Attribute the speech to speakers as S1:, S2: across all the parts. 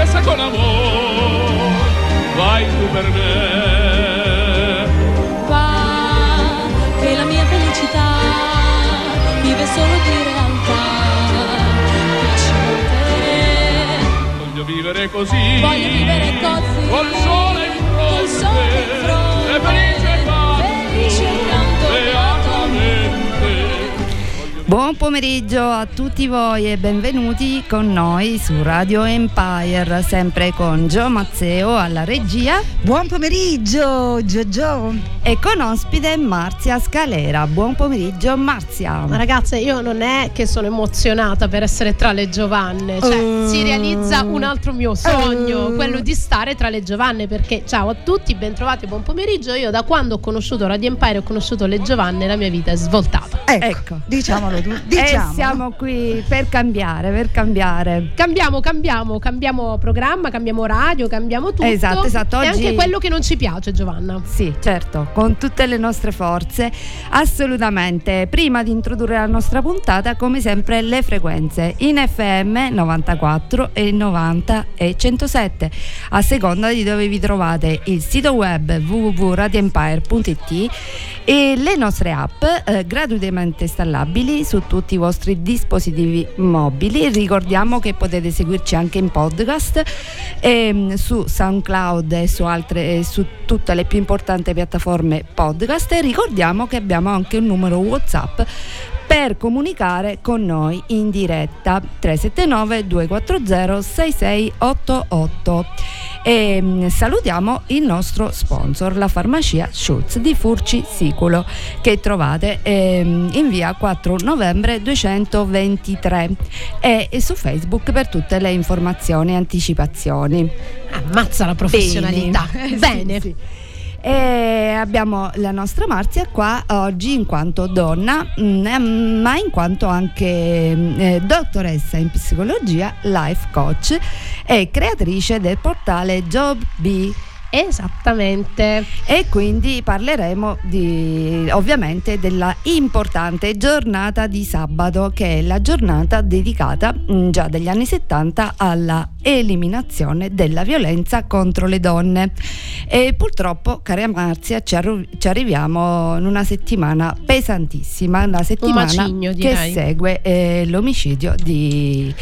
S1: princessa con amore, vai tu per me.
S2: Va, che la mia felicità vive solo di realtà.
S1: Voglio vivere così.
S2: voglio vivere così.
S1: Col sole in fronte.
S2: Col sole in fronte.
S1: E. Felice
S3: Buon pomeriggio a tutti voi e benvenuti con noi su Radio Empire, sempre con Gio Mazzeo alla regia
S4: Buon pomeriggio, Giorgio.
S3: E con ospite Marzia Scalera. Buon pomeriggio Marzia.
S5: Ma ragazze, io non è che sono emozionata per essere tra le Giovanne, cioè
S4: Uh.
S5: si realizza un altro mio sogno,
S4: Uh.
S5: quello di stare tra le Giovanne, perché ciao a tutti, bentrovati, buon pomeriggio. Io da quando ho conosciuto Radio Empire e ho conosciuto le Giovanne, la mia vita è svoltata.
S4: Ecco,
S3: Ecco.
S4: diciamolo tu.
S3: E
S4: Diciamo.
S3: siamo qui per cambiare, per cambiare.
S5: Cambiamo, cambiamo, cambiamo programma, cambiamo radio, cambiamo tutto.
S3: Esatto, esatto,
S5: E
S3: oggi-
S5: anche quello che non ci piace, Giovanna.
S3: Sì, certo, con tutte le nostre forze, assolutamente. Prima di introdurre la nostra puntata, come sempre, le frequenze in FM 94 e 90 e 107, a seconda di dove vi trovate il sito web www.radioempire.it e le nostre app eh, gratuitamente installabili su tutti i vostri dispositivi mobili. Ricordiamo che potete seguirci anche in podcast ehm, su SoundCloud e su altre e su tutte le più importanti piattaforme podcast e ricordiamo che abbiamo anche un numero WhatsApp per comunicare con noi in diretta 379 240 6688 e mm, salutiamo il nostro sponsor la farmacia Schultz di Furci Siculo che trovate ehm, in via 4 novembre 223 e, e su Facebook per tutte le informazioni e anticipazioni
S5: Ammazza la professionalità.
S3: Bene.
S5: Bene.
S3: Sì, sì. E abbiamo la nostra Marzia qua oggi in quanto donna, mm, eh, ma in quanto anche mm, eh, dottoressa in psicologia, life coach e creatrice del portale JobB.
S5: Esattamente.
S3: E quindi parleremo di, ovviamente della importante giornata di sabato, che è la giornata dedicata mm, già dagli anni 70 alla eliminazione della violenza contro le donne. E purtroppo, cara Marzia, ci, arru- ci arriviamo in una settimana pesantissima, una settimana
S5: macigno,
S3: che segue eh, l'omicidio di,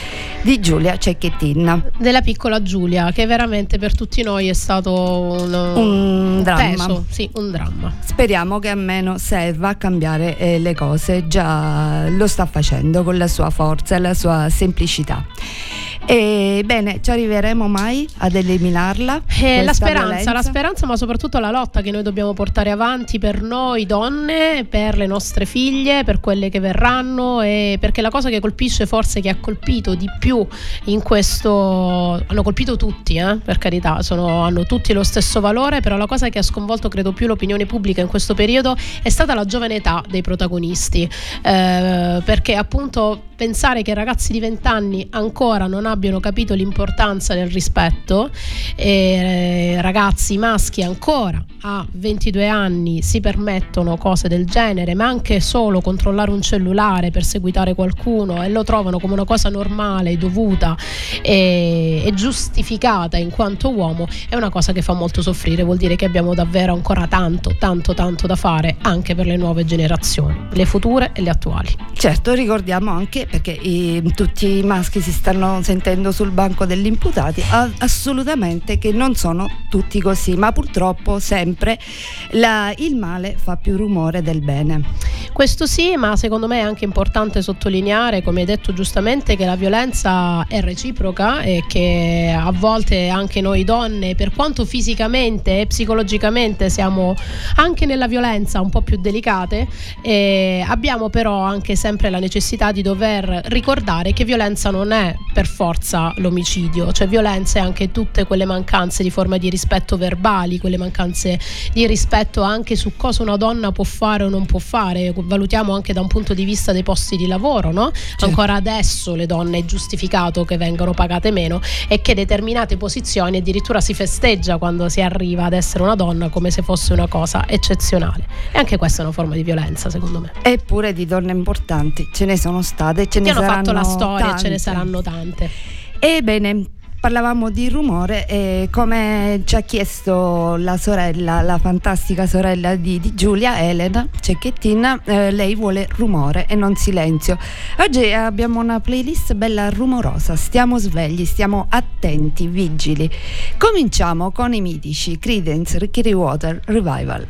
S3: di Giulia Cecchettin.
S5: Della piccola Giulia, che veramente per tutti noi è stato un,
S3: Un dramma.
S5: peso, sì, un dramma.
S3: Speriamo che almeno serva a cambiare eh, le cose, già lo sta facendo con la sua forza e la sua semplicità. E bene, ci arriveremo mai ad eliminarla?
S5: Eh, la speranza,
S3: violenza?
S5: la speranza, ma soprattutto la lotta che noi dobbiamo portare avanti per noi donne, per le nostre figlie, per quelle che verranno e perché la cosa che colpisce forse che ha colpito di più in questo hanno colpito tutti, eh, per carità, sono- hanno tutti lo stesso valore, però la cosa che ha sconvolto credo più l'opinione pubblica in questo periodo è stata la giovane età dei protagonisti, eh, perché appunto pensare che ragazzi di 20 anni ancora non abbiano capito l'importanza del rispetto e eh, ragazzi maschi ancora a 22 anni si permettono cose del genere ma anche solo controllare un cellulare per seguitare qualcuno e lo trovano come una cosa normale, dovuta e, e giustificata in quanto uomo è una cosa che fa molto soffrire vuol dire che abbiamo davvero ancora tanto tanto tanto da fare anche per le nuove generazioni le future e le attuali.
S3: Certo, ricordiamo anche perché i- tutti i maschi si stanno sentendo sul banco degli imputati, assolutamente che non sono tutti così, ma purtroppo sempre la- il male fa più rumore del bene.
S5: Questo sì, ma secondo me è anche importante sottolineare, come hai detto giustamente, che la violenza è reciproca e che a volte anche noi donne, per quanto fisicamente e psicologicamente siamo anche nella violenza un po' più delicate, eh, abbiamo però anche sempre la necessità di dover ricordare che violenza non è per forza l'omicidio, cioè violenza è anche tutte quelle mancanze di forma di rispetto verbali, quelle mancanze di rispetto anche su cosa una donna può fare o non può fare, valutiamo anche da un punto di vista dei posti di lavoro, no? Ancora adesso le donne è giustificato che vengano pagate meno e che determinate posizioni addirittura si festeggia quando si arriva ad essere una donna come se fosse una cosa eccezionale. E anche questa è una forma di violenza, secondo me.
S3: Eppure di donne importanti ce ne sono state, ce ne
S5: hanno
S3: saranno
S5: fatto la storia, ce ne
S3: tante.
S5: saranno tante.
S3: Ebbene,
S6: parlavamo di rumore e come ci ha chiesto la sorella, la fantastica sorella di, di Giulia, Elena Cecchettin, eh, lei vuole rumore e non silenzio. Oggi abbiamo una playlist bella rumorosa, stiamo svegli, stiamo attenti, vigili. Cominciamo con i mitici Credence, Ricky Water, Revival.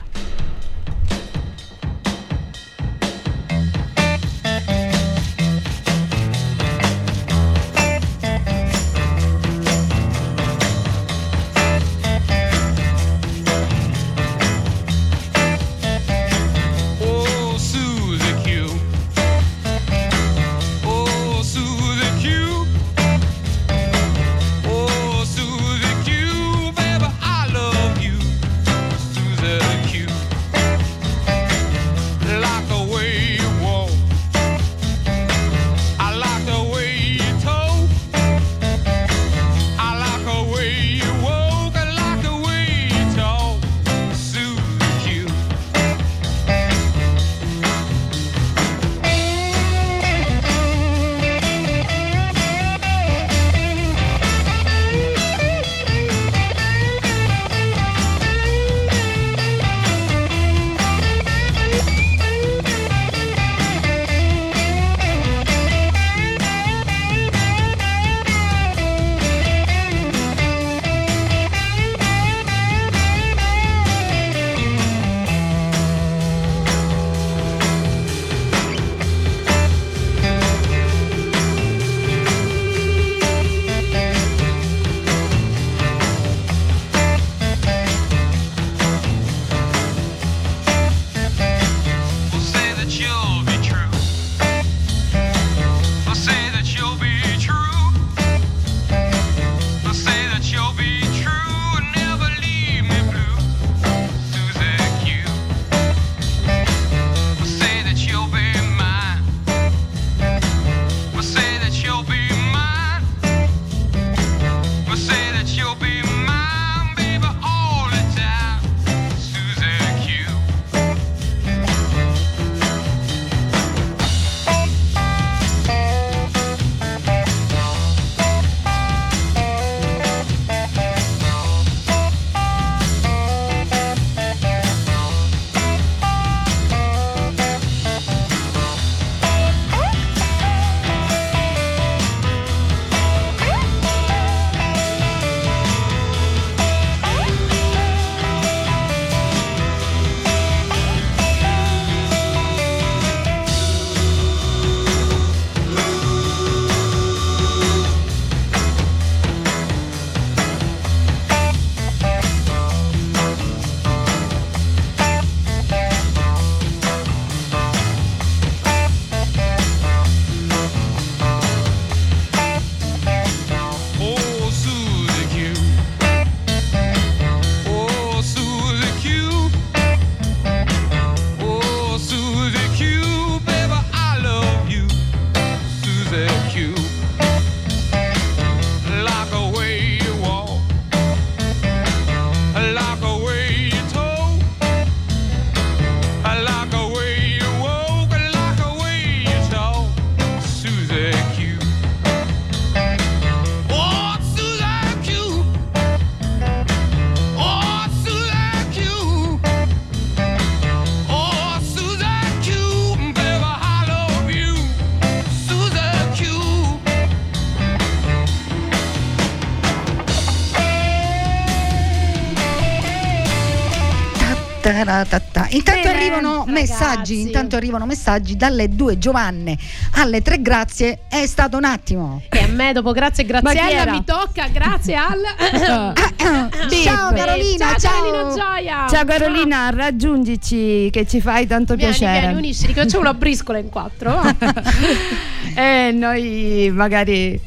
S4: Arrivano
S5: ragazzi.
S4: messaggi, intanto arrivano messaggi dalle due Giovanne alle tre grazie. È stato un attimo.
S5: E a me dopo grazie e Graziella mi tocca, grazie al
S4: ciao Carolina,
S5: ciao,
S4: ciao.
S5: Carolina Gioia.
S6: Ciao Carolina, raggiungici che ci fai tanto
S5: Vieni,
S6: piacere.
S5: vieni, unisci, che facciamo una briscola in quattro.
S6: e noi magari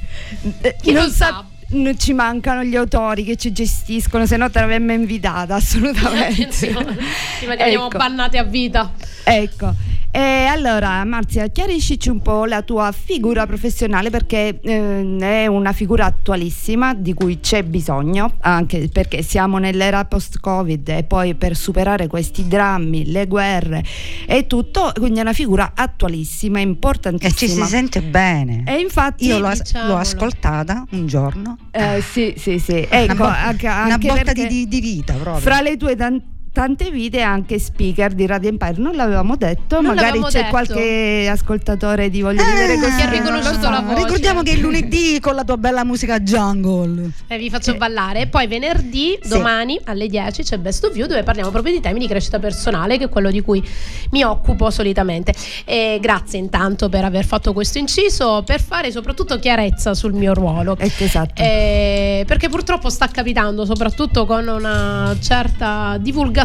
S6: eh,
S5: Chi
S6: non
S5: lo
S6: sa-
S5: sa?
S6: Non ci mancano gli autori che ci gestiscono, se no te l'avremmo invitata assolutamente.
S5: Attenzione, veniamo
S6: ecco,
S5: bannate a vita.
S6: ecco.
S3: E allora, Marzia, chiariscici un po' la tua figura professionale perché eh, è una figura attualissima di cui c'è bisogno, anche perché siamo nell'era post-Covid e poi per superare questi drammi, le guerre e tutto, quindi è una figura attualissima,
S4: E
S3: importantissima.
S4: ci si sente bene.
S3: E infatti
S4: Io l'ho,
S5: diciamolo.
S4: l'ho ascoltata un giorno.
S3: eh, sì, sì, sì. Ecco,
S4: una, bo-
S3: anche,
S4: una
S3: anche
S4: botta
S3: perché
S4: di, di- vita proprio.
S3: fra le tue tan- tante vite anche speaker di Radio Empire, non l'avevamo detto,
S5: Non
S3: magari
S5: l'avevamo
S3: c'è
S5: detto.
S3: qualche ascoltatore di Voglio Vivere
S4: Ah,
S3: Così.
S5: Che ha riconosciuto la voce.
S4: Ricordiamo che è lunedì con la tua bella musica jungle.
S5: E vi faccio ballare. E poi venerdì,
S4: Sì.
S5: domani alle 10 c'è Best of You dove parliamo proprio di temi di crescita personale, che è quello di cui mi occupo solitamente. E grazie intanto per aver fatto questo inciso, per fare soprattutto chiarezza sul mio ruolo.
S3: Ecco, esatto.
S5: Eh, perché purtroppo sta capitando, soprattutto con una certa divulgazione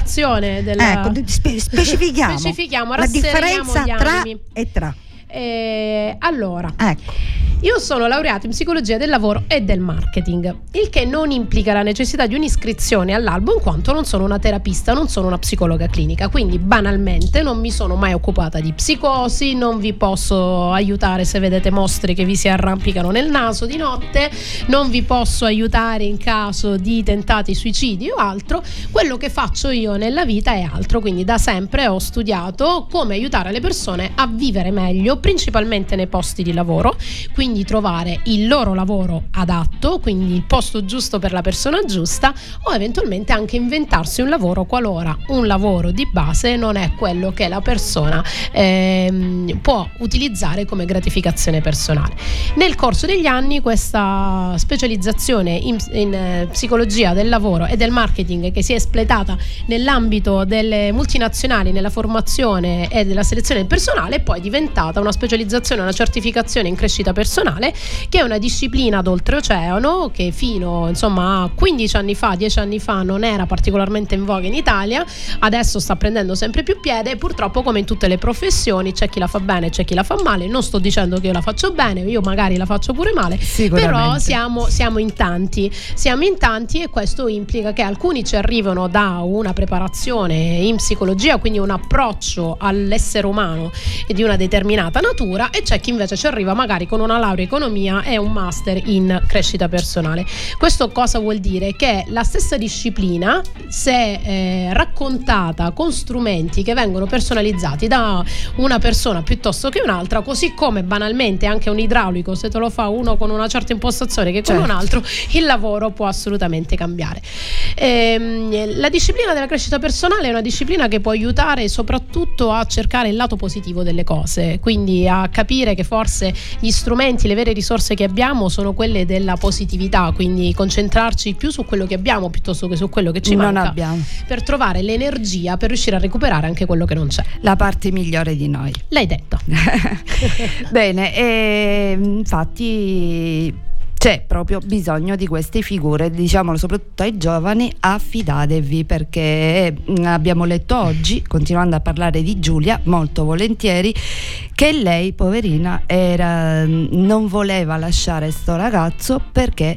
S5: della.
S4: Ecco, spe- specifichiamo,
S5: Specifichiamo,
S4: la differenza
S5: gli
S4: tra e tra.
S5: Eh, allora,
S4: Ecco.
S5: io sono laureato in psicologia del lavoro e del marketing, il che non implica la necessità di un'iscrizione all'albo in quanto non sono una terapista, non sono una psicologa clinica, quindi banalmente non mi sono mai occupata di psicosi, non vi posso aiutare se vedete mostri che vi si arrampicano nel naso di notte, non vi posso aiutare in caso di tentati suicidi o altro, quello che faccio io nella vita è altro, quindi da sempre ho studiato come aiutare le persone a vivere meglio, principalmente nei posti di lavoro, quindi trovare il loro lavoro adatto, quindi il posto giusto per la persona giusta o eventualmente anche inventarsi un lavoro qualora un lavoro di base non è quello che la persona ehm, può utilizzare come gratificazione personale. Nel corso degli anni questa specializzazione in, in, eh, psicologia del lavoro e del marketing che si è espletata nell'ambito delle multinazionali, nella formazione e della selezione del personale è poi diventata una specializzazione, una certificazione in crescita personale che è una disciplina d'oltreoceano che fino insomma a 15 anni fa, 10 anni fa non era particolarmente in voga in Italia, adesso sta prendendo sempre più piede. E purtroppo come in tutte le professioni c'è chi la fa bene, c'è chi la fa male, non sto dicendo che io la faccio bene, io magari la faccio pure male, però siamo, siamo in tanti, siamo in tanti e questo implica che alcuni ci arrivano da una preparazione in psicologia, quindi un approccio all'essere umano e di una determinata natura e c'è chi invece ci arriva magari con una laurea in economia e un master in crescita personale. Questo cosa vuol dire? Che la stessa disciplina, se eh, raccontata con strumenti che vengono personalizzati da una persona piuttosto che un'altra, così come banalmente anche un idraulico, se te lo fa uno con una certa impostazione che con
S3: Certo.
S5: un altro, il lavoro può assolutamente cambiare. Ehm, la disciplina della crescita personale è una disciplina che può aiutare soprattutto a cercare il lato positivo delle cose, quindi a capire che forse gli strumenti, le vere risorse che abbiamo sono quelle della positività, quindi concentrarci più su quello che abbiamo piuttosto che su quello che ci
S3: non
S5: manca
S3: abbiamo
S5: per trovare l'energia per riuscire a recuperare anche quello che non c'è.
S3: la parte migliore di noi.
S5: L'hai detto.
S3: Bene, e infatti c'è proprio bisogno di queste figure, diciamolo soprattutto ai giovani, affidatevi perché mm, abbiamo letto oggi, continuando a parlare di Giulia, molto volentieri, che lei, poverina, era, mm, non voleva lasciare sto ragazzo perché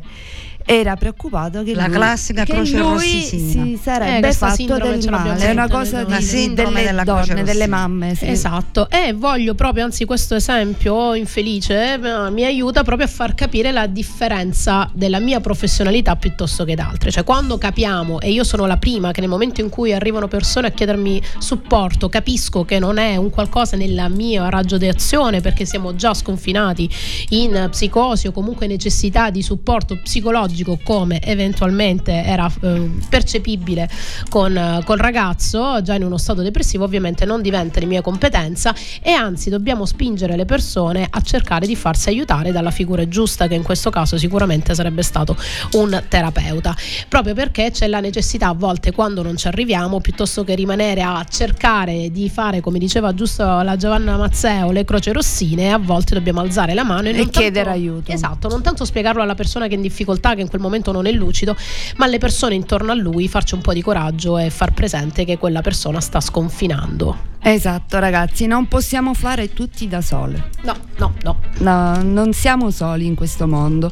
S3: era preoccupato che
S4: La
S3: lui,
S4: classica
S3: che
S4: croce
S3: lui
S4: rossicina.
S3: si
S5: Eh,
S3: sarebbe
S5: questa
S3: fatto del male, è una cosa di,
S4: sindrome
S3: delle
S4: della
S3: donne,
S4: croce
S3: delle mamme. sì.
S5: Esatto, e voglio proprio, anzi questo esempio infelice eh, mi aiuta proprio a far capire la differenza della mia professionalità piuttosto che d'altre. Cioè quando capiamo, e io sono la prima che nel momento in cui arrivano persone a chiedermi supporto, capisco che non è un qualcosa nella mia raggio di azione perché siamo già sconfinati in psicosi o comunque necessità di supporto psicologico come eventualmente era eh, percepibile con, col ragazzo già in uno stato depressivo ovviamente non diventa di mia competenza e anzi dobbiamo spingere le persone a cercare di farsi aiutare dalla figura giusta che in questo caso sicuramente sarebbe stato un terapeuta proprio perché c'è la necessità a volte quando non ci arriviamo piuttosto che rimanere a cercare di fare come diceva giusto la Giovanna Mazzeo le croce rossine a volte dobbiamo alzare la mano e,
S3: E chiedere
S5: tanto-
S3: aiuto.
S5: esatto non tanto spiegarlo alla persona che è in difficoltà che in quel momento non è lucido ma alle persone intorno a lui farci un po' di coraggio e far presente che quella persona sta sconfinando
S3: Esatto ragazzi, non possiamo fare tutti da sole.
S5: no no no
S3: No, non siamo soli in questo mondo.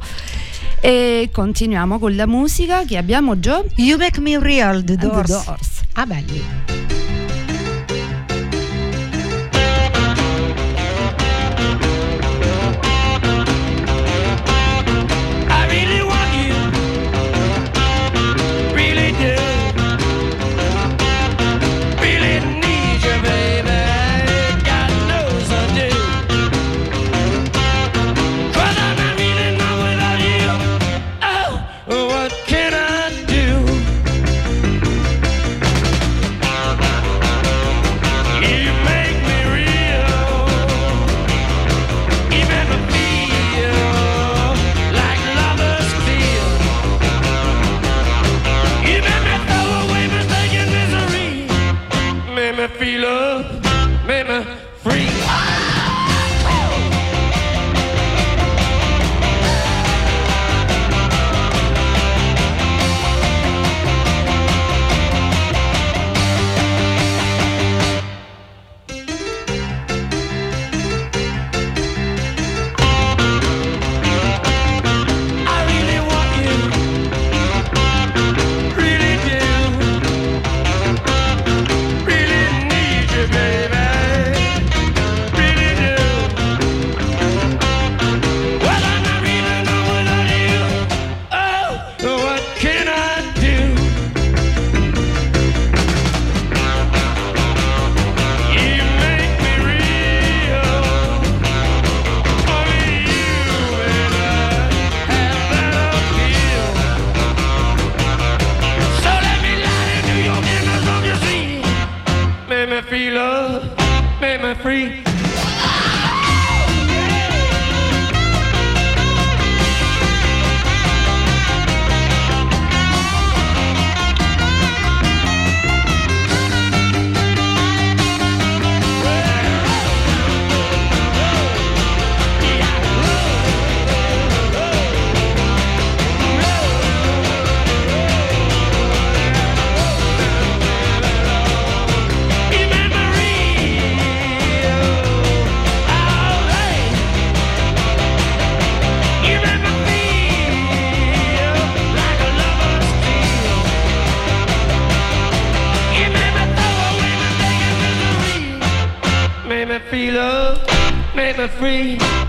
S3: E continuiamo con la musica che abbiamo già
S4: You make me real, The
S3: The
S4: Doors.
S3: Doors.
S5: ah belli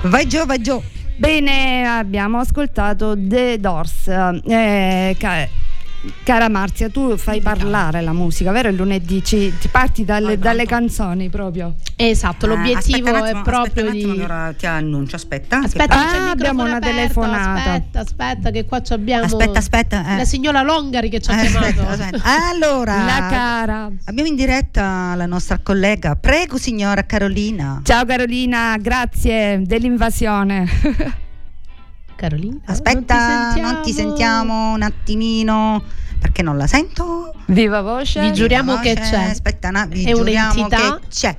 S4: Vai Gio, vai Gio.
S3: Bene, abbiamo ascoltato The Doors. Eh, ca- cara Marzia, tu fai parlare la musica, vero? Il lunedì ci, ti parti dalle, dalle canzoni proprio.
S5: Esatto,
S4: Ah,
S5: l'obiettivo
S4: aspetta un
S5: è
S4: attimo,
S5: proprio
S4: aspetta un attimo
S5: di
S4: che ora ti annuncio, aspetta.
S5: Aspetta,
S3: Ah,
S5: che il
S3: abbiamo una
S5: aperto,
S3: telefonata.
S5: Aspetta, aspetta, che qua ci abbiamo.
S4: Aspetta, aspetta, eh.
S5: La signora Longari che ci ha
S4: Eh,
S5: chiamato.
S4: aspetta, aspetta. Allora,
S3: La cara.
S4: abbiamo in diretta la nostra collega. Prego, signora Carolina.
S3: Ciao Carolina, grazie dell'invasione.
S5: Carolina.
S4: Aspetta, non ti sentiamo un attimino perché non la sento.
S3: Viva voce.
S5: Vi giuriamo
S4: No,
S5: che c'è.
S4: Aspetta, no, vi
S5: È
S4: giuriamo
S5: un'entità?
S4: che c'è.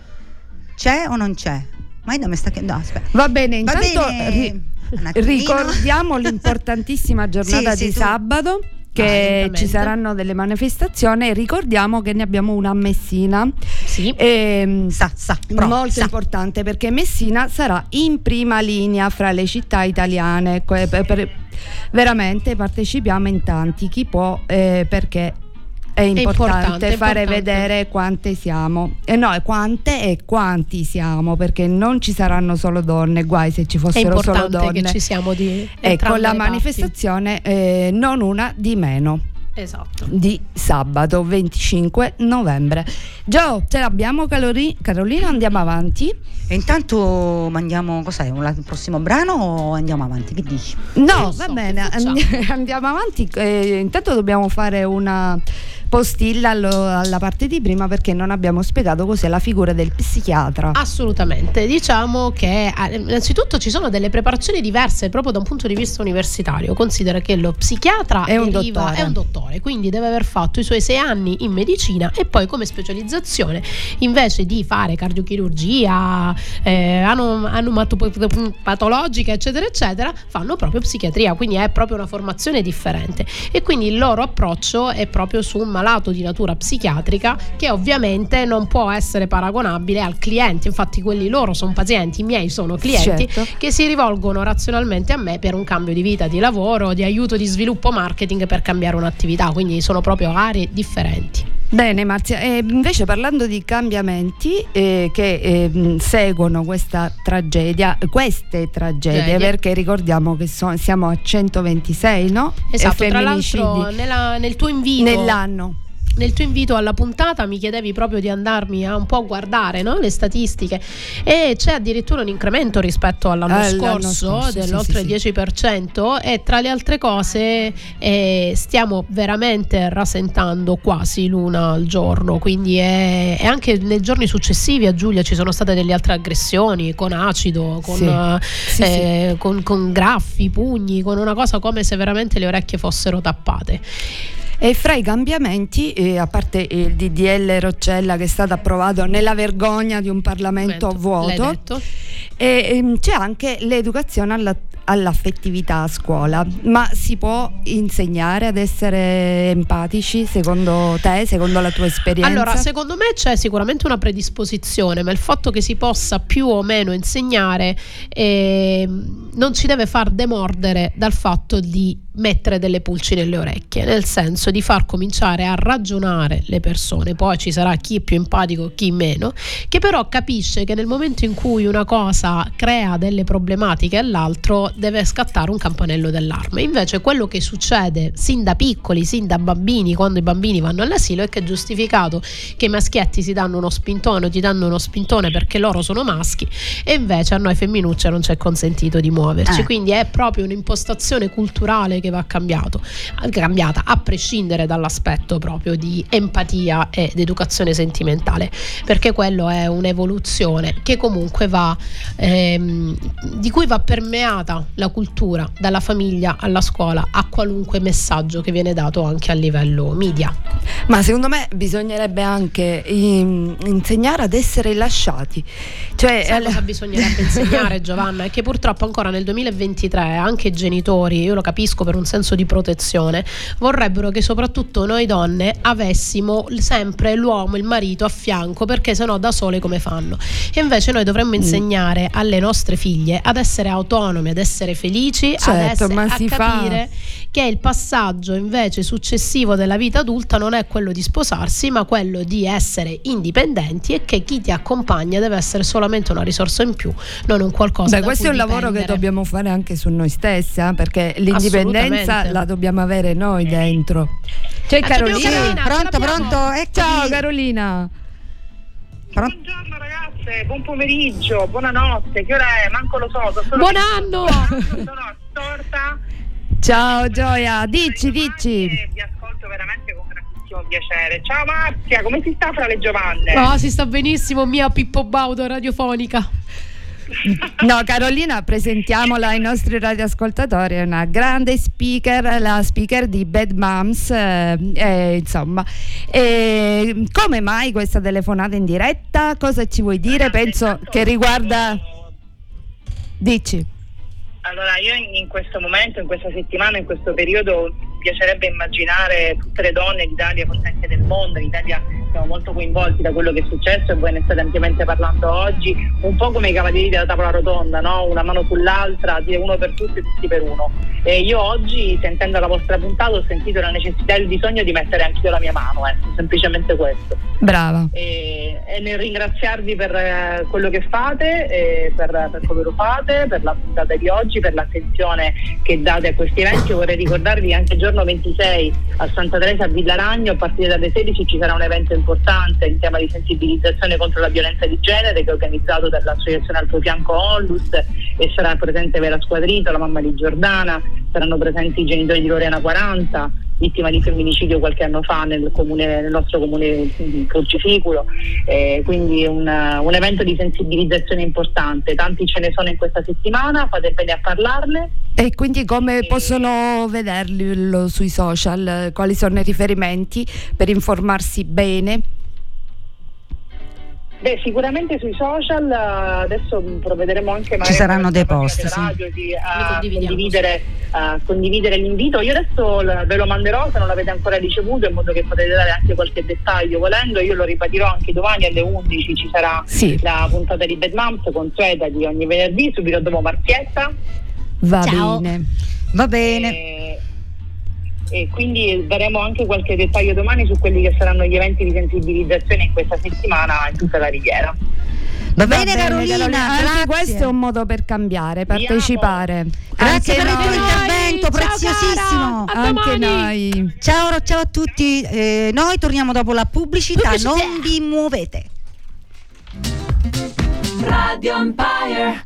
S4: C'è o non c'è? Ma io mi sta che no, aspetta.
S3: Va bene,
S4: Va
S3: intanto
S4: bene.
S3: ri- ricordiamo l'importantissima giornata
S4: Sì, sì,
S3: di
S4: tu-
S3: sabato che ci saranno delle manifestazioni e ricordiamo che ne abbiamo una a Messina.
S5: Sì.
S3: Ehm,
S4: Sa, sa, pro,
S3: molto
S4: sa.
S3: importante perché Messina sarà in prima linea fra le città italiane. Per- per- veramente partecipiamo in tanti, chi può eh, perché è importante,
S5: importante,
S3: fare
S5: importante.
S3: vedere quante siamo. E no, e quante e quanti siamo, perché non ci saranno solo donne, guai se ci fossero solo
S5: importante che
S3: donne.
S5: ci siamo di
S3: Ecco,
S5: entrambe
S3: la manifestazione eh, non una di meno
S5: Esatto.
S3: di sabato 25 novembre. Gio, ce l'abbiamo Calori- Carolina, andiamo avanti.
S4: E intanto mandiamo cos'è? Un- prossimo brano o andiamo avanti? Che dici?
S3: No,
S5: lo
S3: va
S5: so,
S3: bene, andiamo avanti. Eh, intanto dobbiamo fare una postilla allo- alla parte di prima perché non abbiamo spiegato cos'è la figura del psichiatra.
S5: Assolutamente, diciamo che eh, innanzitutto ci sono delle preparazioni diverse proprio da un punto di vista universitario. Considera che lo psichiatra
S3: È un
S5: deriva-
S3: dottore.
S5: è un dottore, quindi deve aver fatto i suoi sei anni in medicina e poi come specializzazione invece di fare cardiochirurgia, eh, anomatopatologica, eccetera, eccetera, fanno proprio psichiatria, quindi è proprio una formazione differente. E quindi il loro approccio è proprio su un malato di natura psichiatrica che ovviamente non può essere paragonabile al cliente, infatti quelli loro sono pazienti, i miei sono clienti
S3: Certo.
S5: che si rivolgono razionalmente a me per un cambio di vita, di lavoro, di aiuto di sviluppo marketing per cambiare un'attività, quindi sono proprio aree differenti.
S3: Bene Marzia, e invece parlando di cambiamenti eh, che eh, seguono questa tragedia, queste tragedie,
S5: Tragedie.
S3: perché ricordiamo che so- siamo a 126, no?
S5: Esatto, tra l'altro nella- nel tuo invito
S3: nell'anno.
S5: Nel tuo invito alla puntata mi chiedevi proprio di andarmi a un po' guardare no? le statistiche e c'è addirittura un incremento rispetto all'anno
S3: All'anno
S5: scorso,
S3: scorso, sì,
S5: dell'oltre
S3: sì,
S5: il 10% e tra le altre cose eh, stiamo veramente rasentando quasi l'una al giorno quindi è, e anche nei giorni successivi a Giulia ci sono state delle altre aggressioni con acido con,
S3: Sì.
S5: eh,
S3: Sì,
S5: eh, con- con graffi, pugni con una cosa come se veramente le orecchie fossero tappate
S3: E fra i cambiamenti, eh, a parte il DDL Roccella che è stato approvato nella vergogna di un Parlamento vuoto, e, ehm, c'è anche l'educazione alla- all'affettività a scuola. Ma si può insegnare ad essere empatici secondo te, secondo la tua esperienza?
S5: Allora, secondo me c'è sicuramente una predisposizione, ma il fatto che si possa più o meno insegnare ehm, non ci deve far demordere dal fatto di mettere delle pulci nelle orecchie, nel senso di far cominciare a ragionare le persone, poi ci sarà chi è più empatico, chi meno, che però capisce che nel momento in cui una cosa crea delle problematiche all'altro deve scattare un campanello d'allarme. Invece quello che succede sin da piccoli, sin da bambini, quando i bambini vanno all'asilo è che è giustificato che i maschietti si danno uno spintone o ti danno uno spintone perché loro sono maschi e invece a noi femminucce non c'è consentito di muoverci.
S4: Eh.
S5: Quindi è proprio un'impostazione culturale che che va cambiato, cambiata, a prescindere dall'aspetto proprio di empatia ed educazione sentimentale, perché quello è un'evoluzione che comunque va, ehm, di cui va permeata la cultura, dalla famiglia alla scuola, a qualunque messaggio che viene dato anche a livello media.
S3: Ma secondo me bisognerebbe anche in- insegnare ad essere lasciati. Cioè,
S5: Sai
S3: al-
S5: cosa bisognerebbe insegnare Giovanna? È che purtroppo ancora nel 2023 anche i genitori, io lo capisco per un senso di protezione, vorrebbero che soprattutto noi donne avessimo sempre l'uomo, il marito a fianco perché sennò da sole come fanno? E invece noi
S3: Mm.
S5: dovremmo insegnare alle nostre figlie ad essere autonome, ad essere felici, ad
S3: Certo,
S5: essere,
S3: ma
S5: a
S3: si fa-
S5: capire che il passaggio invece successivo della vita adulta non è quello di sposarsi, ma quello di essere indipendenti e che chi ti accompagna deve essere solamente una risorsa in più, non un qualcosa
S3: Beh,
S5: da
S3: questo è un lavoro che
S5: dipendere.
S3: dobbiamo fare anche su noi stessi, eh, perché l'indipendenza la dobbiamo avere noi dentro. C'è
S5: Ah, c'abbiamo
S3: Carolina.
S5: Carolina,
S4: pronto, pronto, eccomi.
S3: Ciao Carolina.
S4: Pronto?
S7: Buongiorno ragazze, buon pomeriggio, buonanotte, che ora è? Manco lo so.
S5: Buon anno!
S7: Sono assorta.
S3: Ciao Gioia, dici, dici.
S7: Vi ascolto veramente con grandissimo piacere. Ciao Marzia, come si sta fra le Giovanne?
S5: No, si sta benissimo, mia Pippo Baudo radiofonica.
S3: No, Carolina, presentiamola ai nostri radioascoltatori, è una grande speaker, la speaker di Bad Moms, eh, eh, insomma. E come mai questa telefonata in diretta? Cosa ci vuoi dire? Penso che riguarda... Dici.
S7: Allora, io in, questo momento, in questa settimana, in questo periodo, mi piacerebbe immaginare tutte le donne d'Italia, forse anche del mondo. In Italia siamo molto coinvolti da quello che è successo e voi ne state ampiamente parlando oggi, un po' come i cavalieri della tavola rotonda, no? una mano sull'altra, dire uno per tutti e tutti per uno. E io oggi, sentendo la vostra puntata, ho sentito la necessità e il bisogno di mettere anch'io la mia mano, ecco, semplicemente questo.
S3: Brava.
S7: E, e nel ringraziarvi per eh, quello che fate, e per, per come lo fate, per la puntata di oggi, per l'attenzione che date a questi eventi. Vorrei ricordarvi che anche il giorno 26 a Santa Teresa a Villaragno, a partire dalle 16 ci sarà un evento importante in tema di sensibilizzazione contro la violenza di genere che è organizzato dall'associazione Alto Fianco Onlus e sarà presente Vera Squadrito, la mamma di Giordana, saranno presenti i genitori di Lorena 40 vittima di femminicidio qualche anno fa nel, comune, nel nostro comune di Crocificulo, eh, quindi un, un evento di sensibilizzazione importante, tanti ce ne sono in questa settimana, fate bene a parlarne.
S3: E quindi come possono vederlo sui social? Quali sono i riferimenti per informarsi bene?
S7: Beh, sicuramente sui social eh, adesso provvederemo anche magari
S4: saranno dei post, sì.
S7: radio, di,
S5: Li
S7: a condividere, a condividere l'invito. Io adesso ve lo manderò se non l'avete ancora ricevuto in modo che potete dare anche qualche dettaglio volendo. Io lo ripetirò anche domani alle 11 ci sarà
S3: Sì,
S7: la puntata di Bad Moms consueta di ogni venerdì, subito dopo Marzietta.
S3: va
S5: Ciao.
S3: bene.
S4: Va bene.
S7: E, e quindi daremo anche qualche dettaglio domani su quelli che saranno gli eventi di sensibilizzazione in questa settimana in tutta la riviera.
S4: Va,
S3: Va
S4: bene, Carolina,
S3: Anche
S4: grazie.
S3: questo è un modo per cambiare, partecipare.
S4: Grazie
S3: Anche
S4: per il tuo
S3: noi.
S4: intervento
S5: Ciao,
S4: preziosissimo.
S5: cara.
S3: Anche noi.
S4: Ciao, ciao a tutti. Eh, noi torniamo dopo la pubblicità.
S5: Pubblicità.
S4: Non vi muovete.
S2: Radio Empire.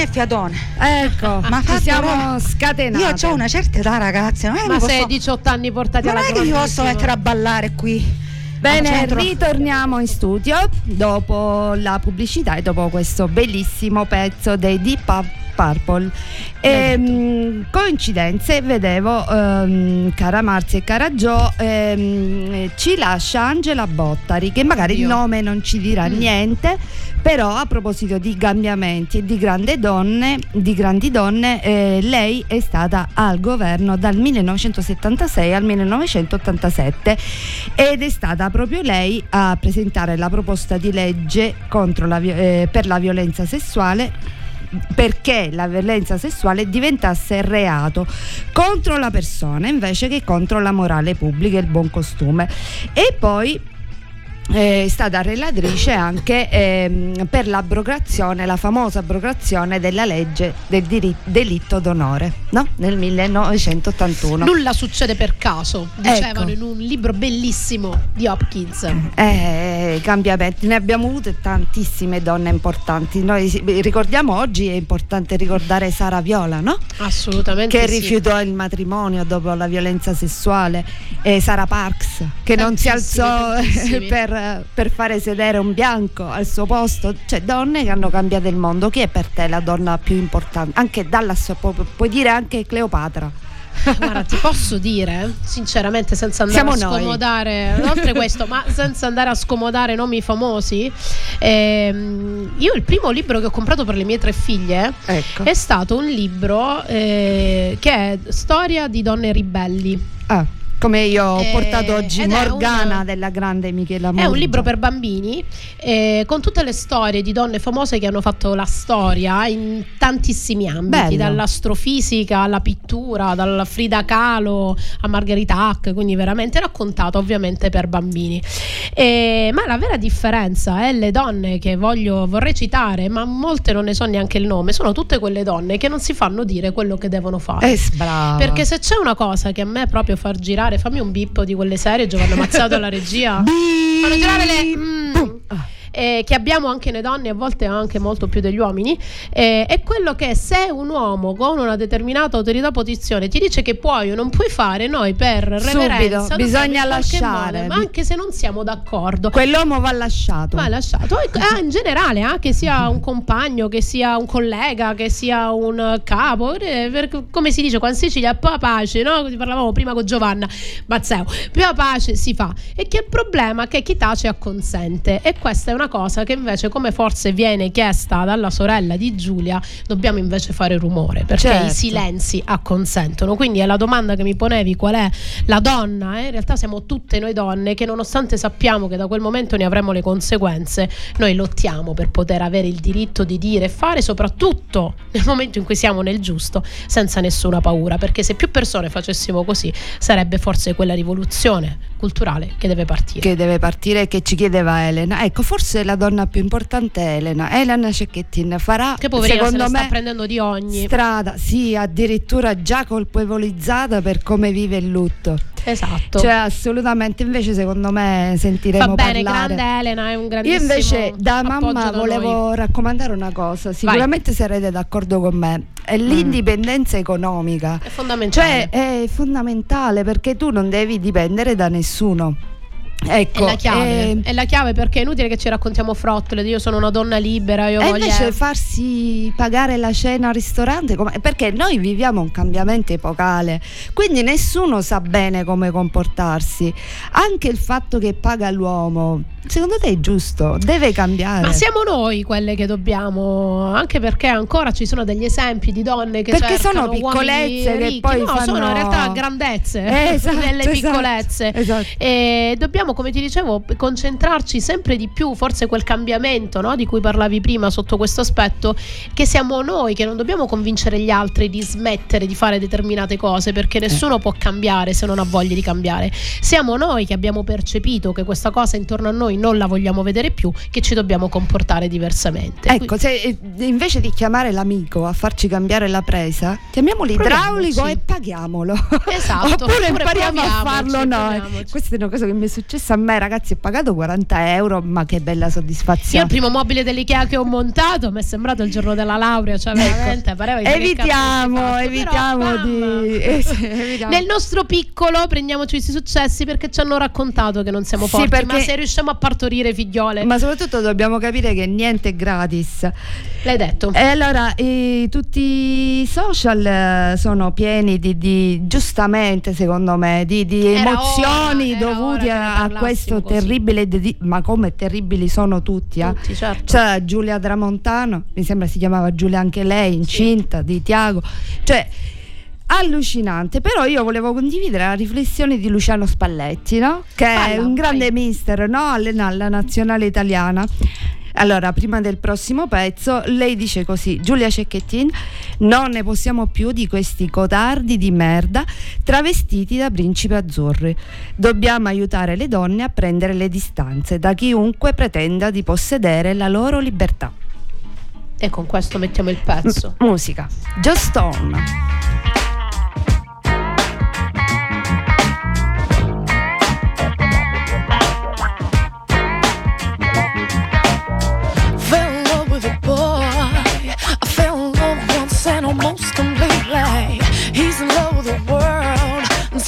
S4: Venire il fiatone.
S3: Ecco,
S4: Ma
S3: ci
S4: fatto
S3: siamo scatenati.
S4: Io ho una certa età, ragazzi. Non è
S5: Ma sei
S4: posso,
S5: 18 anni portati
S4: non
S5: alla
S4: è che mi posso mettere a ballare qui.
S3: Bene, ritorniamo in studio dopo la pubblicità e dopo questo bellissimo pezzo dei Deep Purple. Ehm, coincidenze, vedevo ehm, cara Marzia e cara Gio, ehm, ci lascia Angela Bottari, che magari il
S5: Oddio.
S3: nome non ci dirà
S5: Mm.
S3: niente, però a proposito di cambiamenti e di grandi donne, di grandi donne eh, lei è stata al governo dal 1976 al 1987 ed è stata proprio lei a presentare la proposta di legge contro la eh, per la violenza sessuale perché la violenza sessuale diventasse reato contro la persona invece che contro la morale pubblica e il buon costume. E poi è stata relatrice anche ehm, per l'abrogazione, la famosa abrogazione della legge del diri- delitto d'onore no? nel 1981.
S5: Nulla succede per caso, dicevano
S3: Ecco.
S5: in un libro bellissimo di Hopkins.
S3: Eh, cambiamenti, ne abbiamo avute tantissime donne importanti. Noi ricordiamo oggi è importante ricordare Sara Viola, no?
S5: Assolutamente
S3: Che
S5: sì.
S3: rifiutò il matrimonio dopo la violenza sessuale, e Sara Parks, che non si alzò
S5: tantissimi.
S3: per, per fare sedere un bianco al suo posto. Cioè, donne che hanno cambiato il mondo. Chi è per te la donna più importante? Anche Dallas, pu- puoi dire anche Cleopatra.
S5: Guarda, ti posso dire, sinceramente, senza andare
S3: Siamo
S5: a
S3: noi.
S5: scomodare, oltre questo, ma senza andare a scomodare nomi famosi, ehm, io il primo libro che ho comprato per le mie tre figlie
S3: Ecco.
S5: è stato un libro eh, che è Storia di donne ribelli.
S3: Ah, come io ho
S5: Eh,
S3: portato oggi Morgana
S5: un-
S3: della grande Michela
S5: È un
S3: Murgia.
S5: libro per bambini eh, con tutte le storie di donne famose che hanno fatto la storia in tantissimi ambiti,
S3: Bello.
S5: dall'astrofisica alla pittura, dalla Frida Kahlo a Margherita Hack, quindi veramente raccontato ovviamente per bambini. Eh, ma la vera differenza è le donne che voglio, vorrei citare, ma molte non ne so neanche il nome, sono tutte quelle donne che non si fanno dire quello che devono fare.
S3: Eh.
S5: Perché se c'è una cosa che a me proprio far girare, fammi un bippo di quelle serie, Giovanni Mazzato alla regia. Fanno girare le. mm, eh, che abbiamo anche le donne, a volte anche molto più degli uomini, eh, è quello che se un uomo con una determinata autorità posizione ti dice che puoi o non puoi fare, noi per reverenza dobbiamo
S3: bisogna lasciare.
S5: modo, ma anche se non siamo d'accordo.
S3: Quell'uomo va lasciato.
S5: Va lasciato E- ah, in generale, ah, che sia un compagno, che sia un collega, che sia un capo, eh, per- come si dice qua in Sicilia, pace, no? Parlavamo prima con Giovanna Mazzeo, più pace si fa. E che il problema è che chi tace acconsente. E questa è una cosa che invece, come forse viene chiesta dalla sorella di Giulia, dobbiamo invece fare rumore, perché
S3: Certo.
S5: i silenzi acconsentono. Quindi è la domanda che mi ponevi, qual è la donna? eh? In realtà siamo tutte noi donne che nonostante sappiamo che da quel momento ne avremo le conseguenze, noi lottiamo per poter avere il diritto di dire e fare, soprattutto nel momento in cui siamo nel giusto, senza nessuna paura, perché se più persone facessimo così sarebbe forse quella rivoluzione culturale che deve partire.
S3: che deve partire e che ci chiedeva Elena. Ecco, forse la donna più importante è Elena. Elena Cecchettin farà
S5: Che poverina se
S3: secondo
S5: sta
S3: me
S5: prendendo di ogni.
S3: strada, sì, addirittura già colpevolizzata per come vive il lutto.
S5: esatto.
S3: Cioè, assolutamente, invece secondo me sentiremo
S5: Va bene,
S3: parlare.
S5: grande Elena, è un
S3: Io
S5: grandissimo
S3: invece da mamma
S5: da
S3: volevo
S5: noi.
S3: raccomandare una cosa, sicuramente sarete d'accordo con me, è l'indipendenza economica.
S5: È fondamentale.
S3: Cioè è fondamentale perché tu non devi dipendere da nessuno. Ecco,
S5: è la chiave,
S3: e-
S5: è la chiave perché è inutile che ci raccontiamo frottole, io sono una donna libera, io
S3: E
S5: voglio
S3: invece farsi pagare la cena al ristorante, come- perché noi viviamo un cambiamento epocale, quindi nessuno sa bene come comportarsi. Anche il fatto che paga l'uomo, secondo te è giusto? Deve cambiare.
S5: Ma siamo noi quelle che dobbiamo, anche perché ancora ci sono degli esempi di donne che
S3: Perché sono piccolezze che poi
S5: no,
S3: fanno-
S5: sono in realtà grandezze
S3: Eh, esatto,
S5: delle
S3: esatto,
S5: piccolezze.
S3: esatto.
S5: E dobbiamo, come ti dicevo, concentrarci sempre di più, forse quel cambiamento no, di cui parlavi prima sotto questo aspetto, che siamo noi che non dobbiamo convincere gli altri di smettere di fare determinate cose, perché
S3: Eh.
S5: nessuno può cambiare se non ha voglia di cambiare. Siamo noi che abbiamo percepito che questa cosa intorno a noi non la vogliamo vedere più, che ci dobbiamo comportare diversamente.
S3: Ecco, se eh, invece di chiamare l'amico a farci cambiare la presa, chiamiamo l'idraulico
S5: Proviamoci.
S3: e paghiamolo.
S5: Esatto,
S3: Oppure impariamo a farlo noi. Questa è una cosa che mi è successa a me, ragazzi, ho pagato 40 euro, ma che bella
S5: Io
S3: soddisfazione.
S5: il primo mobile dell'IKEA che ho montato mi è sembrato il giorno della laurea, cioè veramente dire che cazzo
S3: Evitiamo,
S5: fatto,
S3: evitiamo
S5: però,
S3: di... eh, sì, evitiamo.
S5: Nel nostro piccolo prendiamoci questi successi perché ci hanno raccontato che non siamo
S3: Sì,
S5: forti,
S3: perché-
S5: ma se riusciamo a partorire figliole,
S3: Ma soprattutto dobbiamo capire che niente è gratis.
S5: l'hai detto.
S3: E allora eh, tutti i social eh, sono pieni di, di- giustamente secondo me di, di emozioni
S5: ora, ne
S3: a, a questo
S5: così.
S3: terribile dedi- ma come terribili sono tutti, eh?
S5: Tutti, certo.
S3: C'è Giulia Tramontano, mi sembra si chiamava Giulia anche lei, incinta di Tiago. Cioè allucinante, però io volevo condividere la riflessione di Luciano Spalletti, no? Che è
S5: Falla,
S3: un grande
S5: vai.
S3: mister, no? Alle- alla nazionale italiana. Allora, prima del prossimo pezzo, lei dice così: Giulia Cecchettin, non ne possiamo più di questi codardi di merda travestiti da principi azzurri. Dobbiamo aiutare le donne a prendere le distanze da chiunque pretenda di possedere la loro libertà.
S5: E con questo mettiamo il pezzo.
S3: Musica. Just Stone.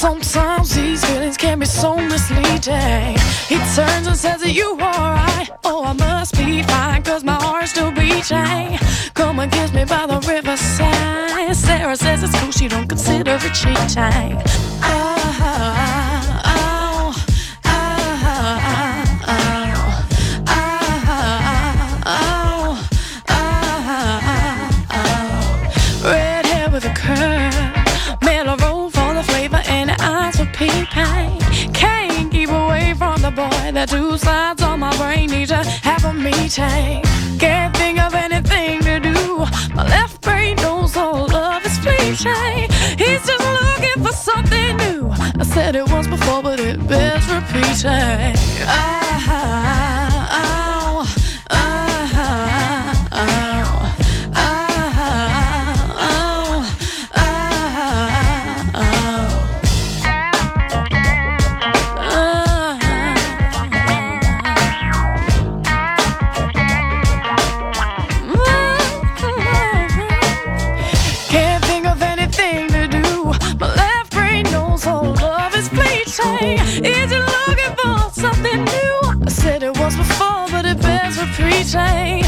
S8: Sometimes these feelings can be so misleading. He turns and says, Are you alright? Oh, I must be fine, cause my heart's still beating. Come and kiss me by the riverside. Sarah says it's cool, she don't consider it cheating. Oh, boy. The two sides on my brain need to have a meeting. Can't think of anything to do. My left brain knows all love is fleeting. He's just looking for something new. I said it once before, but it bears repeating. Ah,
S3: change.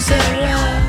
S3: será.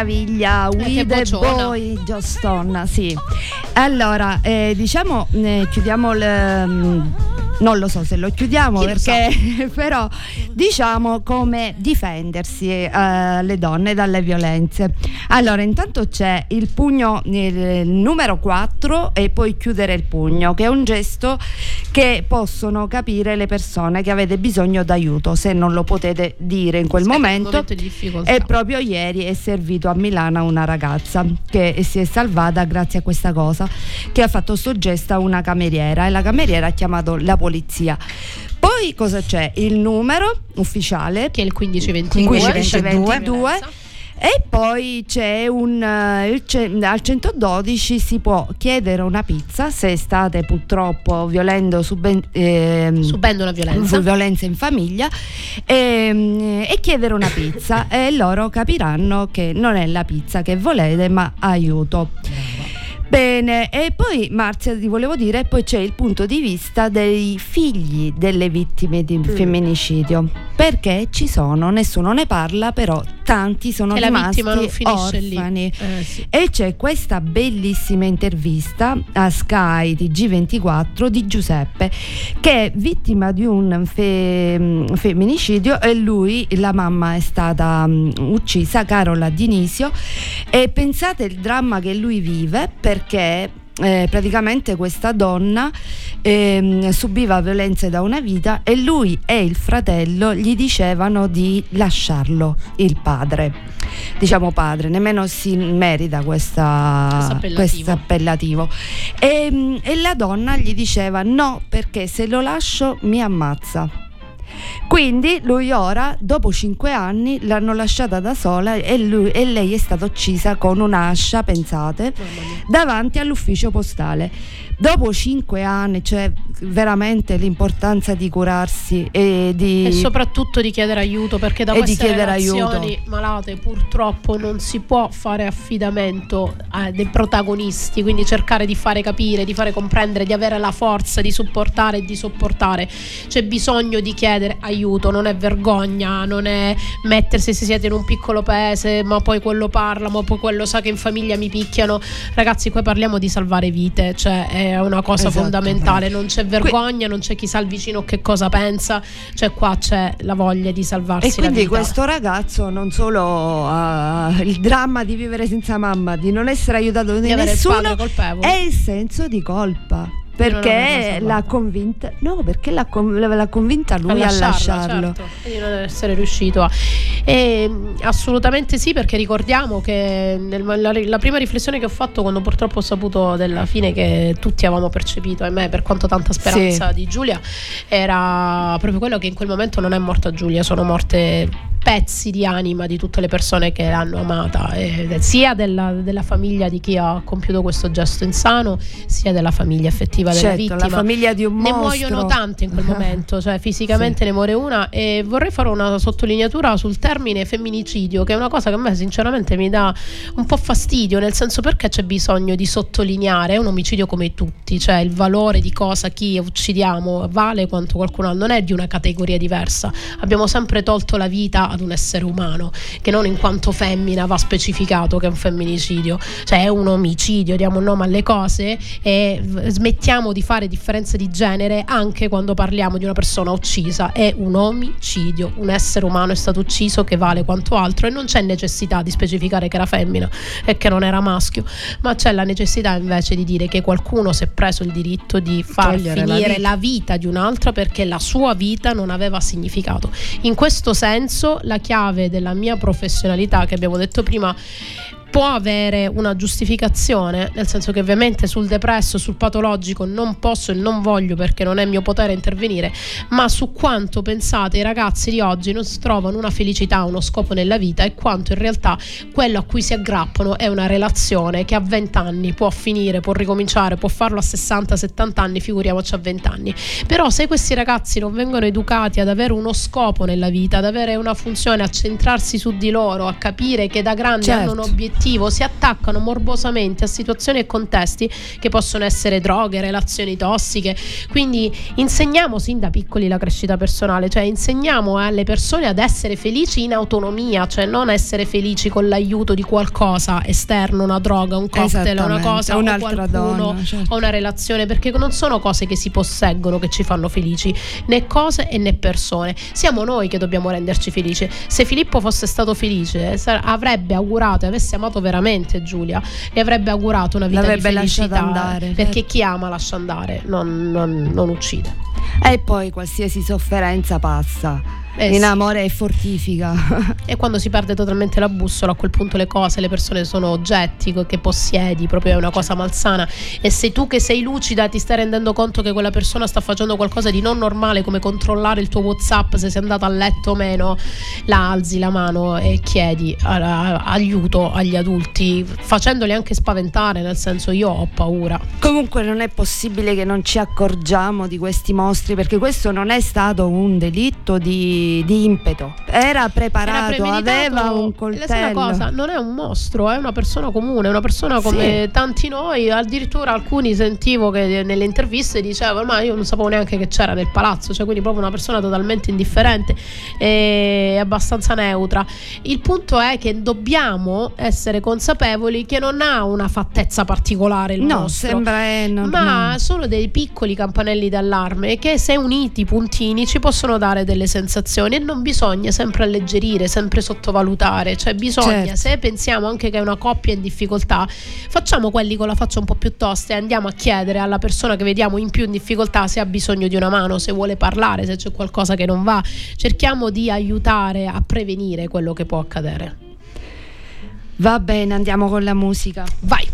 S3: Meraviglia, We
S5: che
S3: the. Boy Just Stone, sì. Allora, eh, diciamo, eh, chiudiamo il, mm, non lo so se lo chiudiamo
S5: Chi lo
S3: perché però diciamo come difendersi eh, le donne dalle violenze. Allora, intanto c'è il pugno il numero 4 e poi chiudere il pugno, che è un gesto che possono capire le persone che avete bisogno d'aiuto se non lo potete dire in quel
S5: Sì, un
S3: momento.
S5: momento di difficoltà.
S3: E proprio ieri è servito a Milano una ragazza che si è salvata grazie a questa cosa, che ha fatto sto gesto a una cameriera e la cameriera ha chiamato la polizia. Poi cosa c'è? Il numero ufficiale
S5: che è il 1522
S3: 1522 e poi c'è un eh, al 112 si può chiedere una pizza se state purtroppo violendo suben- ehm,
S5: subendo una violenza
S3: violenza in famiglia ehm, e, chiedere una pizza e loro capiranno che non è la pizza che volete ma aiuto. Bene, e poi Marzia ti volevo dire, poi c'è il punto di vista dei figli delle vittime di femminicidio, perché ci sono, nessuno ne parla, però tanti sono
S5: la
S3: rimasti orfani.
S5: Eh, sì.
S3: E c'è questa bellissima intervista a Sky di G24 di Giuseppe che è vittima di un fe- femminicidio e lui, la mamma è stata mm, uccisa, Carola Dinisio e pensate il dramma che lui vive perché eh, praticamente questa donna ehm, subiva violenze da una vita e lui e il fratello gli dicevano di lasciarlo, il padre. Diciamo padre, nemmeno si merita questa,
S5: Questo appellativo.
S3: questo appellativo. E, e la donna gli diceva no perché se lo lascio mi ammazza. Quindi lui ora, dopo cinque anni, l'hanno lasciata da sola e, lui- e lei è stata uccisa con un'ascia, pensate, davanti all'ufficio postale. Dopo cinque anni, cioè veramente l'importanza di curarsi e di...
S5: E soprattutto di chiedere aiuto perché da queste relazioni
S3: aiuto.
S5: malate purtroppo non si può fare affidamento dei protagonisti, quindi cercare di fare capire, di fare comprendere, di avere la forza di supportare e di sopportare. C'è bisogno di chiedere aiuto, non è vergogna, non è mettersi se siete in un piccolo paese, ma poi quello parla, ma poi quello sa che in famiglia mi picchiano. Ragazzi, qua parliamo di salvare vite, cioè è una cosa
S3: Esatto.
S5: fondamentale, non c'è vergogna, non c'è chi sa il vicino che cosa pensa, cioè qua c'è la voglia di salvarsi
S3: E quindi questo ragazzo non solo ha il dramma di vivere senza mamma, di non essere aiutato da nessuno, e il senso di colpa. Perché l'ha convinta, no, perché l'ha, con- l'ha convinta lui a lasciarlo.
S5: certo, e non essere riuscito a. E, mh, assolutamente sì, perché ricordiamo che nel- la, la prima riflessione che ho fatto quando purtroppo ho saputo della fine che tutti avevamo percepito, ahimè, per quanto tanta speranza
S3: Sì.
S5: di Giulia, era proprio quello che in quel momento non è morta Giulia, sono morte pezzi di anima di tutte le persone che l'hanno amata, eh, sia della, della famiglia di chi ha compiuto questo gesto insano, sia della famiglia effettiva della
S3: Certo,
S5: vittima.
S3: la famiglia di un
S5: Ne
S3: mostro.
S5: muoiono tante in quel momento, cioè fisicamente ne muore una e vorrei fare una sottolineatura sul termine femminicidio, che è una cosa che a me sinceramente mi dà un po' fastidio, nel senso perché c'è bisogno di sottolineare, è un omicidio come tutti, cioè il valore di cosa chi uccidiamo vale quanto qualcun altro, non è di una categoria diversa. Abbiamo sempre tolto la vita ad un essere umano, che non in quanto femmina va specificato che è un femminicidio, cioè è un omicidio, diamo un nome alle cose e smettiamo di fare differenze di genere anche quando parliamo di una persona uccisa, è un omicidio, un essere umano è stato ucciso che vale quanto altro e non c'è necessità di specificare che era femmina e che non era maschio, ma c'è la necessità invece di dire che qualcuno si è preso il diritto di far
S3: Togliere la
S5: finire
S3: vita.
S5: la vita di un'altra perché la sua vita non aveva significato. In questo senso la chiave della mia professionalità che abbiamo detto prima può avere una giustificazione, nel senso che ovviamente sul depresso, sul patologico non posso e non voglio perché non è mio potere intervenire, ma su quanto pensate i ragazzi di oggi non trovano una felicità, uno scopo nella vita e quanto in realtà quello a cui si aggrappano è una relazione che a 20 anni può finire, può ricominciare, può farlo a 60-70 anni, figuriamoci a 20 anni. Però se questi ragazzi non vengono educati ad avere uno scopo nella vita, ad avere una funzione, a centrarsi su di loro, a capire che da grandi
S3: Certo.
S5: hanno un obiettivo cattivo si attaccano morbosamente a situazioni e contesti che possono essere droghe, relazioni tossiche. Quindi insegniamo sin da piccoli la crescita personale, cioè insegniamo alle persone ad essere felici in autonomia, cioè non essere felici con l'aiuto di qualcosa esterno, una droga, un cocktail, una cosa, o qualcuno,
S3: donna, certo.
S5: o una relazione, perché non sono cose che si posseggono che ci fanno felici, né cose e né persone. Siamo noi che dobbiamo renderci felici. Se Filippo fosse stato felice, avrebbe augurato e avesse amato veramente Giulia, le avrebbe augurato una vita
S3: L'avrebbe
S5: di felicità.
S3: andare,
S5: perché
S3: certo.
S5: chi ama lascia andare, non, non- non uccide.
S3: E poi qualsiasi sofferenza passa.
S5: Eh
S3: in
S5: sì.
S3: amore e fortifica.
S5: E quando si perde totalmente la bussola, a quel punto le cose, le persone sono oggetti che possiedi, proprio è una cosa malsana. E se tu che sei lucida ti stai rendendo conto che quella persona sta facendo qualcosa di non normale, come controllare il tuo WhatsApp se sei andata a letto o meno, la alzi la mano e chiedi a- a- aiuto agli adulti, facendoli anche spaventare, nel senso io ho paura.
S3: Comunque non è possibile che non ci accorgiamo di questi mostri perché questo non è stato un delitto di, di impeto. Era preparato,
S5: Era
S3: aveva un coltello.
S5: cosa? Non è un mostro, è una persona comune, una persona come tanti noi. Addirittura alcuni sentivo che nelle interviste dicevano: Ma io non sapevo neanche che c'era nel palazzo, cioè quindi proprio una persona totalmente indifferente e abbastanza neutra. Il punto è che dobbiamo essere consapevoli che non ha una fattezza particolare il
S3: No,
S5: mostro.
S3: sembra eh, non-
S5: ma
S3: no.
S5: sono dei piccoli campanelli d'allarme che se uniti puntini ci possono dare delle sensazioni e non bisogna sempre alleggerire, sempre sottovalutare, cioè bisogna,
S3: Certo.
S5: se pensiamo anche che è una coppia in difficoltà, facciamo quelli con la faccia un po' più tosta e andiamo a chiedere alla persona che vediamo in più in difficoltà se ha bisogno di una mano, se vuole parlare, se c'è qualcosa che non va, cerchiamo di aiutare a prevenire quello che può accadere.
S3: Va bene, andiamo con la musica.
S5: Vai!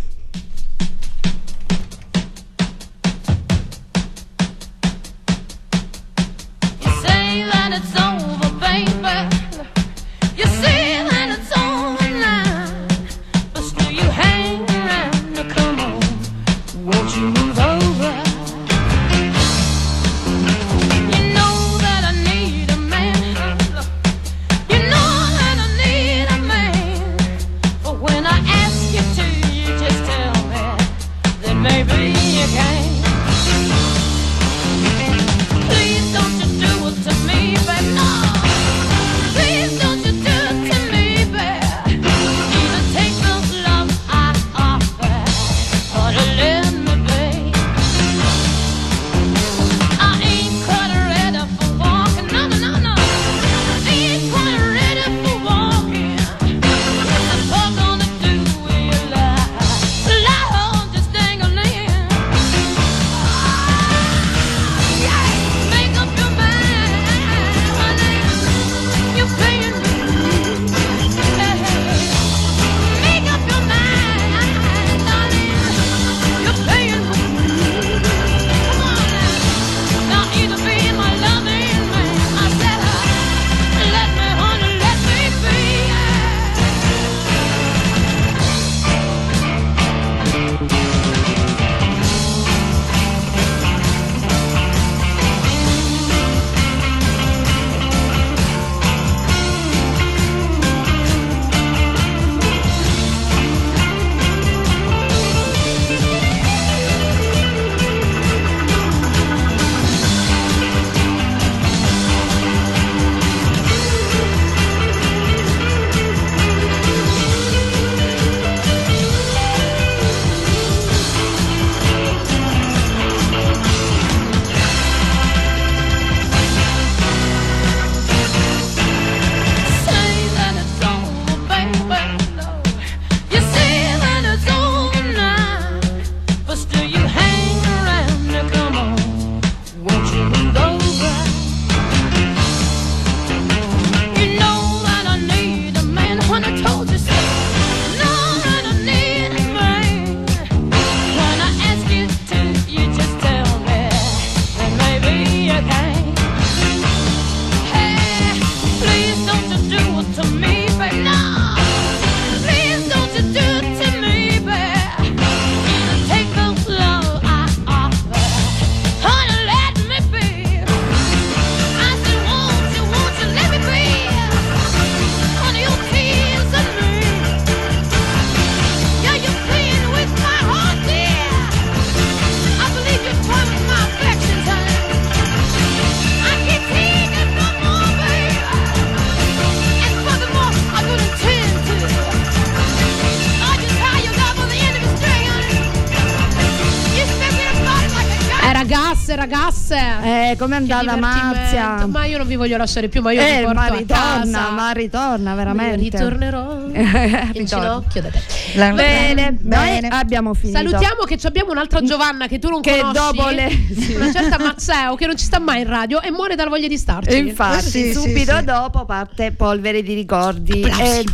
S3: Eh, andata
S5: divertimento.
S3: Marzia?
S5: Ma io non vi voglio lasciare più, ma io
S3: Eh, ma
S5: a
S3: ritorna, ma ritorna veramente.
S5: Ritornerò
S3: Ritorna.
S5: in ginocchio da te.
S4: La-
S3: Bene,
S4: bene.
S3: abbiamo finito.
S5: Salutiamo che abbiamo un'altra Giovanna che tu non
S3: Che
S5: conosci.
S3: dopo le- sì.
S5: Una certa Mazzeo che non ci sta mai in radio e muore dalla voglia di starci.
S3: E infatti,
S4: Sì,
S3: subito
S4: sì.
S3: dopo parte Polvere di ricordi.
S4: Applausi.
S3: Eh,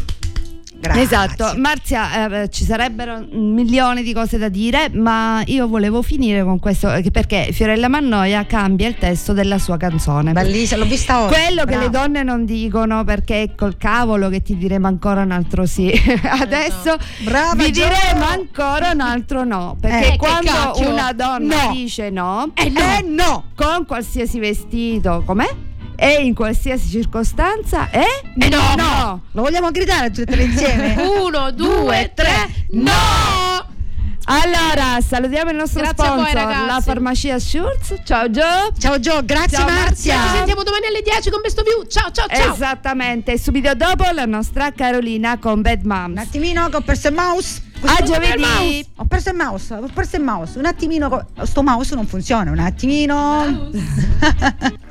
S4: Grazie.
S3: Esatto, Marzia, eh, ci sarebbero milioni di cose da dire, ma io volevo finire con questo eh, perché Fiorella Mannoia cambia il testo della sua canzone.
S4: Bellissima, l'ho vista oggi.
S3: Quello che
S4: Brava.
S3: le donne non dicono perché col cavolo che ti diremo ancora un altro sì. Adesso
S4: Brava,
S3: vi
S4: Gio.
S3: diremo ancora un altro no. Perché
S5: Eh, che
S3: quando una donna
S4: No.
S3: dice no,
S4: Eh no. Eh no.
S3: con qualsiasi vestito, com'è? E in qualsiasi circostanza, eh?
S4: Eh no.
S3: no.
S4: Lo vogliamo gridare tutte e tre insieme?
S5: Uno, due, tre, no!
S3: Allora, salutiamo il nostro
S5: Grazie a voi,
S3: sponsor,
S5: ragazzi.
S3: la farmacia Schurz. Ciao Gio.
S4: Ciao Gio, grazie
S3: Ciao,
S4: Marzia.
S5: Ci sentiamo domani alle 10 con Besto View. Ciao, ciao, ciao.
S3: Esattamente, subito dopo la nostra Carolina con Bad
S4: Un
S3: Moms.
S4: attimino che ho perso il mouse.
S3: A
S4: Questo-
S3: giovedì.
S4: Ho perso il mouse, ho perso il mouse. Un attimino. Sto mouse non funziona, un attimino.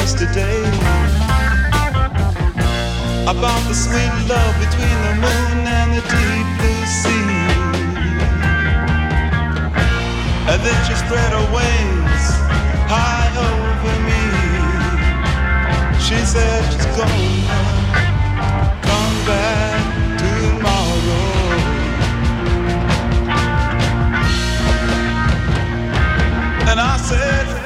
S9: yesterday about the sweet love between the moon and the deep blue sea. And then she spread her wings high over me. She said she's gonna come back tomorrow. And I said,